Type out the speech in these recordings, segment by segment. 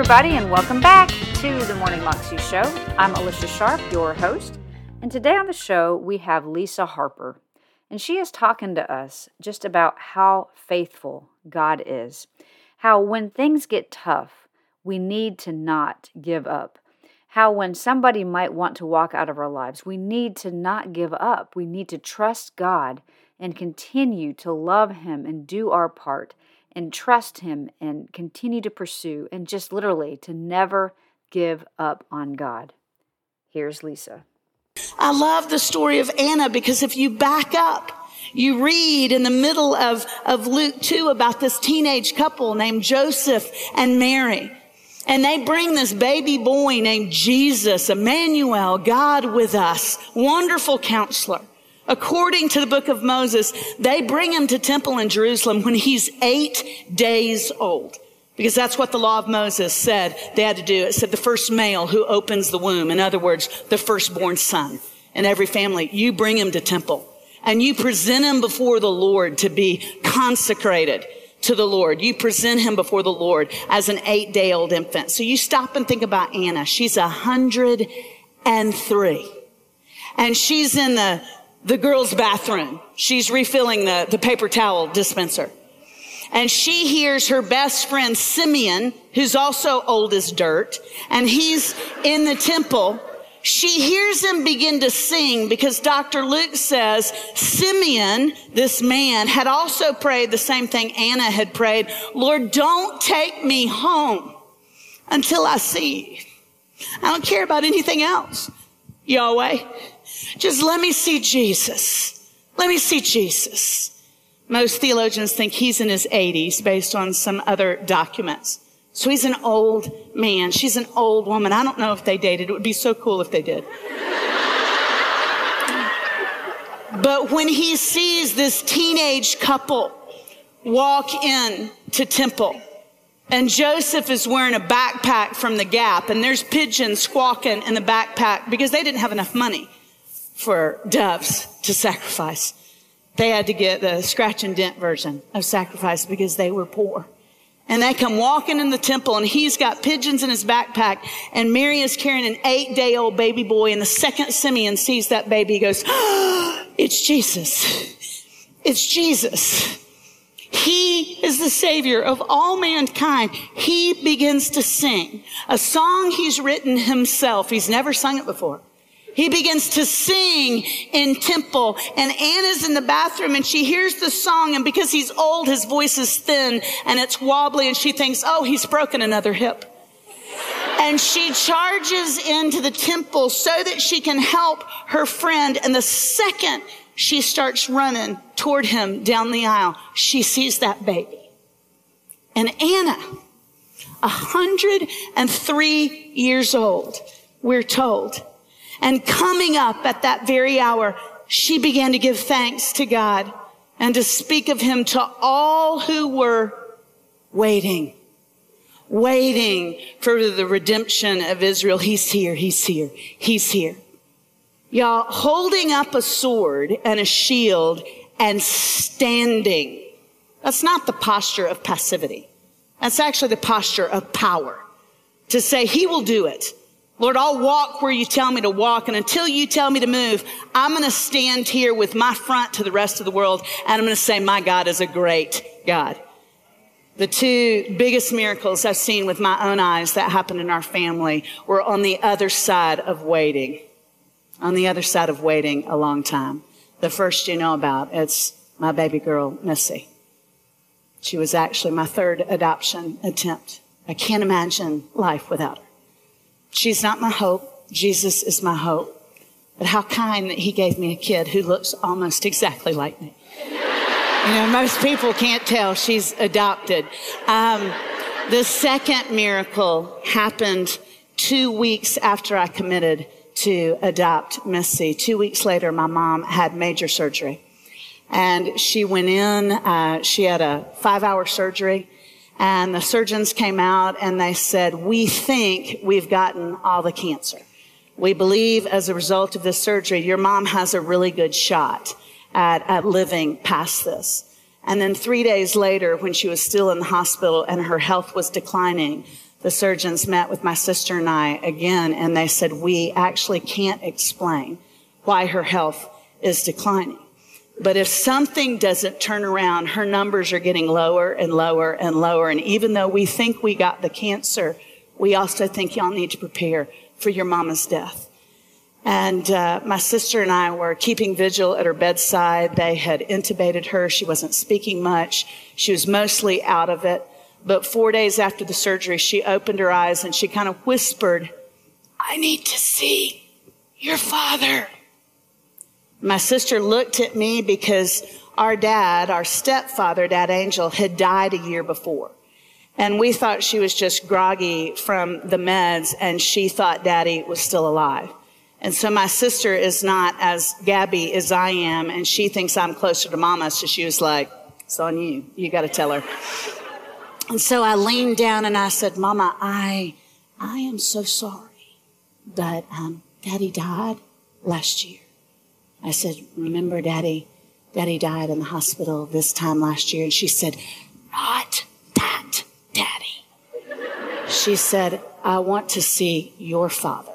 Everybody, and welcome back to the Morning Moxie Show. I'm Alicia Sharp, your host, and today on the show we have Lisa Harper, and she is talking to us just about how faithful God is. How when things get tough, we need to not give up. How when somebody might want to walk out of our lives, we need to not give up. We need to trust God and continue to love Him and do our part and trust Him and continue to pursue and just literally to never give up on God. Here's Lisa. I love the story of Anna because if you back up, you read in the middle of, of Luke 2 about this teenage couple named Joseph and Mary. And they bring this baby boy named Jesus, Emmanuel, God with us, wonderful counselor. According to the book of Moses, they bring him to temple in Jerusalem when he's eight days old. Because that's what the law of Moses said they had to do. It said the first male who opens the womb. In other words, the firstborn son in every family, you bring him to temple and you present him before the Lord to be consecrated to the Lord. You present him before the Lord as an eight day old infant. So you stop and think about Anna. She's a hundred and three and she's in the the girl's bathroom. She's refilling the, the paper towel dispenser. And she hears her best friend Simeon, who's also old as dirt, and he's in the temple. She hears him begin to sing because Dr. Luke says Simeon, this man, had also prayed the same thing Anna had prayed. Lord, don't take me home until I see. I don't care about anything else. Yahweh, just let me see Jesus. Let me see Jesus. Most theologians think he's in his 80s based on some other documents. So he's an old man. She's an old woman. I don't know if they dated. It would be so cool if they did. but when he sees this teenage couple walk in to temple, and Joseph is wearing a backpack from the Gap, and there's pigeons squawking in the backpack because they didn't have enough money for doves to sacrifice. They had to get the scratch and dent version of sacrifice because they were poor. And they come walking in the temple and he's got pigeons in his backpack and Mary is carrying an eight day old baby boy. And the second Simeon sees that baby, he goes, oh, it's Jesus. It's Jesus. He is the savior of all mankind. He begins to sing a song he's written himself. He's never sung it before. He begins to sing in temple and Anna's in the bathroom and she hears the song and because he's old, his voice is thin and it's wobbly and she thinks, oh, he's broken another hip. And she charges into the temple so that she can help her friend. And the second she starts running toward him down the aisle, she sees that baby. And Anna, 103 years old, we're told, and coming up at that very hour, she began to give thanks to God and to speak of him to all who were waiting, waiting for the redemption of Israel. He's here. He's here. He's here. Y'all, holding up a sword and a shield and standing. That's not the posture of passivity. That's actually the posture of power. To say, He will do it. Lord, I'll walk where you tell me to walk. And until you tell me to move, I'm going to stand here with my front to the rest of the world. And I'm going to say, my God is a great God. The two biggest miracles I've seen with my own eyes that happened in our family were on the other side of waiting. On the other side of waiting a long time. The first you know about, it's my baby girl, Missy. She was actually my third adoption attempt. I can't imagine life without her. She's not my hope. Jesus is my hope. But how kind that he gave me a kid who looks almost exactly like me. You know, most people can't tell she's adopted. Um, the second miracle happened two weeks after I committed to adopt Missy. Two weeks later, my mom had major surgery. And she went in, uh, she had a five hour surgery and the surgeons came out and they said, we think we've gotten all the cancer. We believe as a result of this surgery, your mom has a really good shot at, at living past this. And then three days later, when she was still in the hospital and her health was declining, the surgeons met with my sister and I again, and they said, we actually can't explain why her health is declining. But if something doesn't turn around, her numbers are getting lower and lower and lower. And even though we think we got the cancer, we also think y'all need to prepare for your mama's death. And uh, my sister and I were keeping vigil at her bedside. They had intubated her. She wasn't speaking much. She was mostly out of it. But four days after the surgery, she opened her eyes and she kind of whispered, I need to see your father. My sister looked at me because our dad, our stepfather, Dad Angel, had died a year before. And we thought she was just groggy from the meds and she thought daddy was still alive. And so my sister is not as Gabby as I am and she thinks I'm closer to mama. So she was like, it's on you. You got to tell her. And so I leaned down and I said, Mama, I, I am so sorry that um, Daddy died last year. I said, Remember, Daddy, Daddy died in the hospital this time last year. And she said, Not that, Daddy. She said, I want to see your father.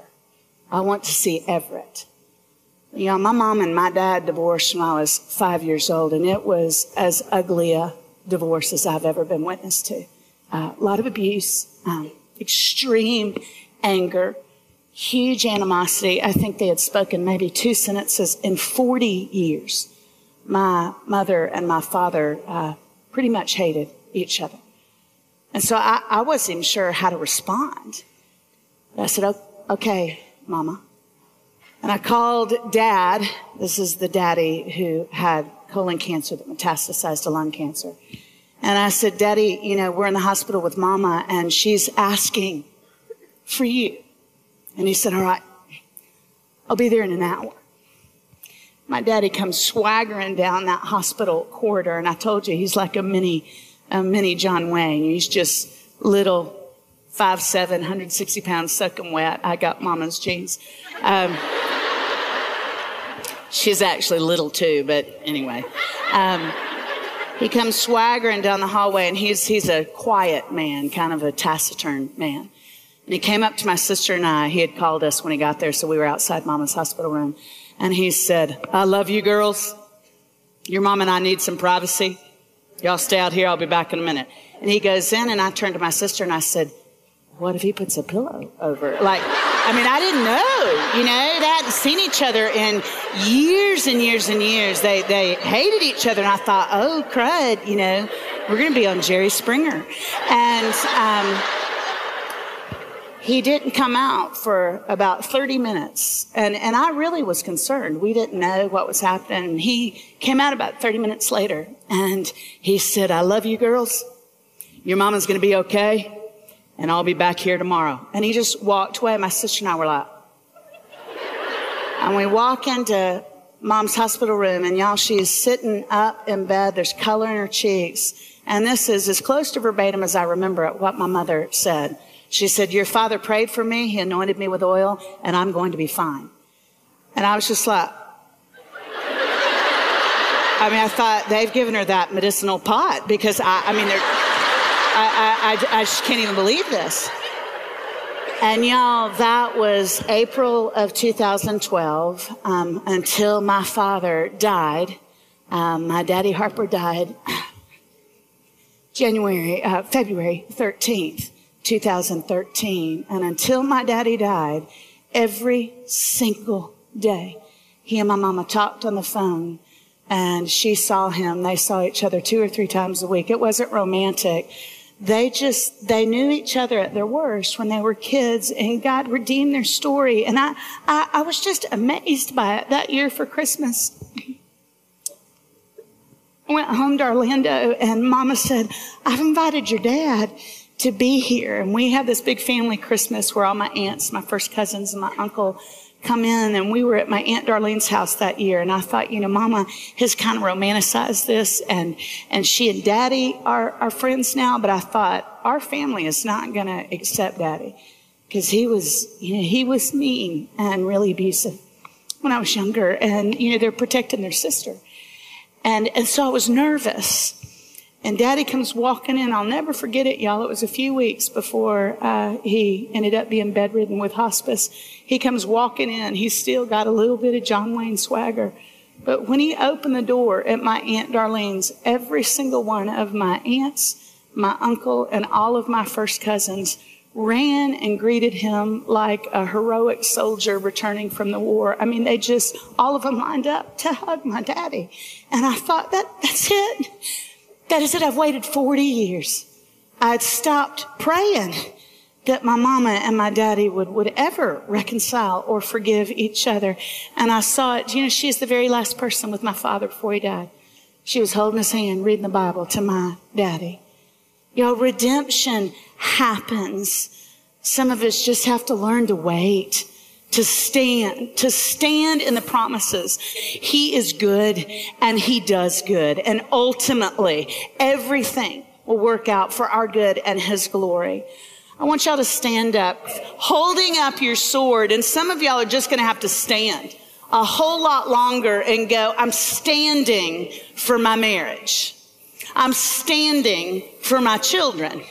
I want to see Everett. You know, my mom and my dad divorced when I was five years old, and it was as ugly a divorce as I've ever been witness to. Uh, a lot of abuse, um, extreme anger, huge animosity. I think they had spoken maybe two sentences in 40 years. My mother and my father uh, pretty much hated each other. And so I, I wasn't even sure how to respond. I said, okay, mama. And I called dad. This is the daddy who had colon cancer that metastasized to lung cancer. And I said, Daddy, you know, we're in the hospital with mama and she's asking for you. And he said, All right, I'll be there in an hour. My daddy comes swaggering down that hospital corridor, and I told you he's like a mini, a mini John Wayne. He's just little, five seven, 160 pounds, soaking wet. I got mama's jeans. Um, she's actually little too, but anyway. Um, he comes swaggering down the hallway and he's, he's a quiet man, kind of a taciturn man. And he came up to my sister and I. He had called us when he got there, so we were outside mama's hospital room. And he said, I love you girls. Your mom and I need some privacy. Y'all stay out here. I'll be back in a minute. And he goes in and I turned to my sister and I said, what if he puts a pillow over it? Like, I mean, I didn't know, you know, they hadn't seen each other in years and years and years. They, they hated each other. And I thought, oh, crud, you know, we're going to be on Jerry Springer. And, um, he didn't come out for about 30 minutes. And, and I really was concerned. We didn't know what was happening. He came out about 30 minutes later and he said, I love you girls. Your mama's going to be okay. And I'll be back here tomorrow. And he just walked away. My sister and I were like, and we walk into mom's hospital room and y'all, she's sitting up in bed. There's color in her cheeks. And this is as close to verbatim as I remember it, what my mother said. She said, Your father prayed for me, he anointed me with oil, and I'm going to be fine. And I was just like, I mean, I thought they've given her that medicinal pot because I, I mean, I, I, I, just can't even believe this. And y'all, that was April of 2012 um, until my father died. Um, my daddy Harper died January, uh, February 13th. 2013. And until my daddy died, every single day, he and my mama talked on the phone and she saw him. They saw each other two or three times a week. It wasn't romantic. They just, they knew each other at their worst when they were kids and God redeemed their story. And I, I, I was just amazed by it that year for Christmas. I went home to Orlando and mama said, I've invited your dad to be here. And we have this big family Christmas where all my aunts, my first cousins, and my uncle come in. And we were at my Aunt Darlene's house that year. And I thought, you know, Mama has kind of romanticized this. And, and she and Daddy are, are friends now. But I thought, our family is not going to accept Daddy because he was, you know, he was mean and really abusive when I was younger. And, you know, they're protecting their sister. And, and so I was nervous. And daddy comes walking in. I'll never forget it, y'all. It was a few weeks before uh, he ended up being bedridden with hospice. He comes walking in. He's still got a little bit of John Wayne swagger. But when he opened the door at my Aunt Darlene's, every single one of my aunts, my uncle, and all of my first cousins ran and greeted him like a heroic soldier returning from the war. I mean, they just, all of them lined up to hug my daddy. And I thought, that, that's it. That is it. I've waited 40 years. I'd stopped praying that my mama and my daddy would, would ever reconcile or forgive each other. And I saw it. You know, she's the very last person with my father before he died. She was holding his hand, reading the Bible to my daddy. Know, redemption happens. Some of us just have to learn to wait to stand, to stand in the promises. He is good and he does good. And ultimately, everything will work out for our good and his glory. I want y'all to stand up, holding up your sword. And some of y'all are just going to have to stand a whole lot longer and go, I'm standing for my marriage. I'm standing for my children.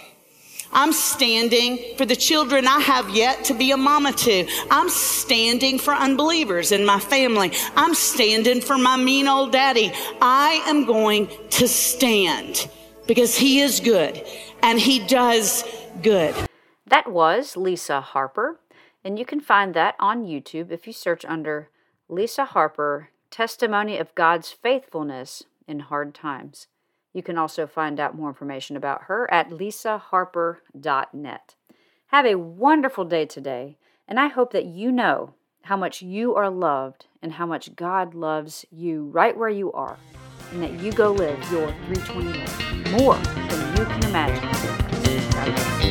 I'm standing for the children I have yet to be a mama to. I'm standing for unbelievers in my family. I'm standing for my mean old daddy. I am going to stand because he is good and he does good. That was Lisa Harper, and you can find that on YouTube if you search under Lisa Harper Testimony of God's Faithfulness in Hard Times. You can also find out more information about her at lisaharper.net. Have a wonderful day today, and I hope that you know how much you are loved and how much God loves you right where you are, and that you go live your 320 more than you can imagine.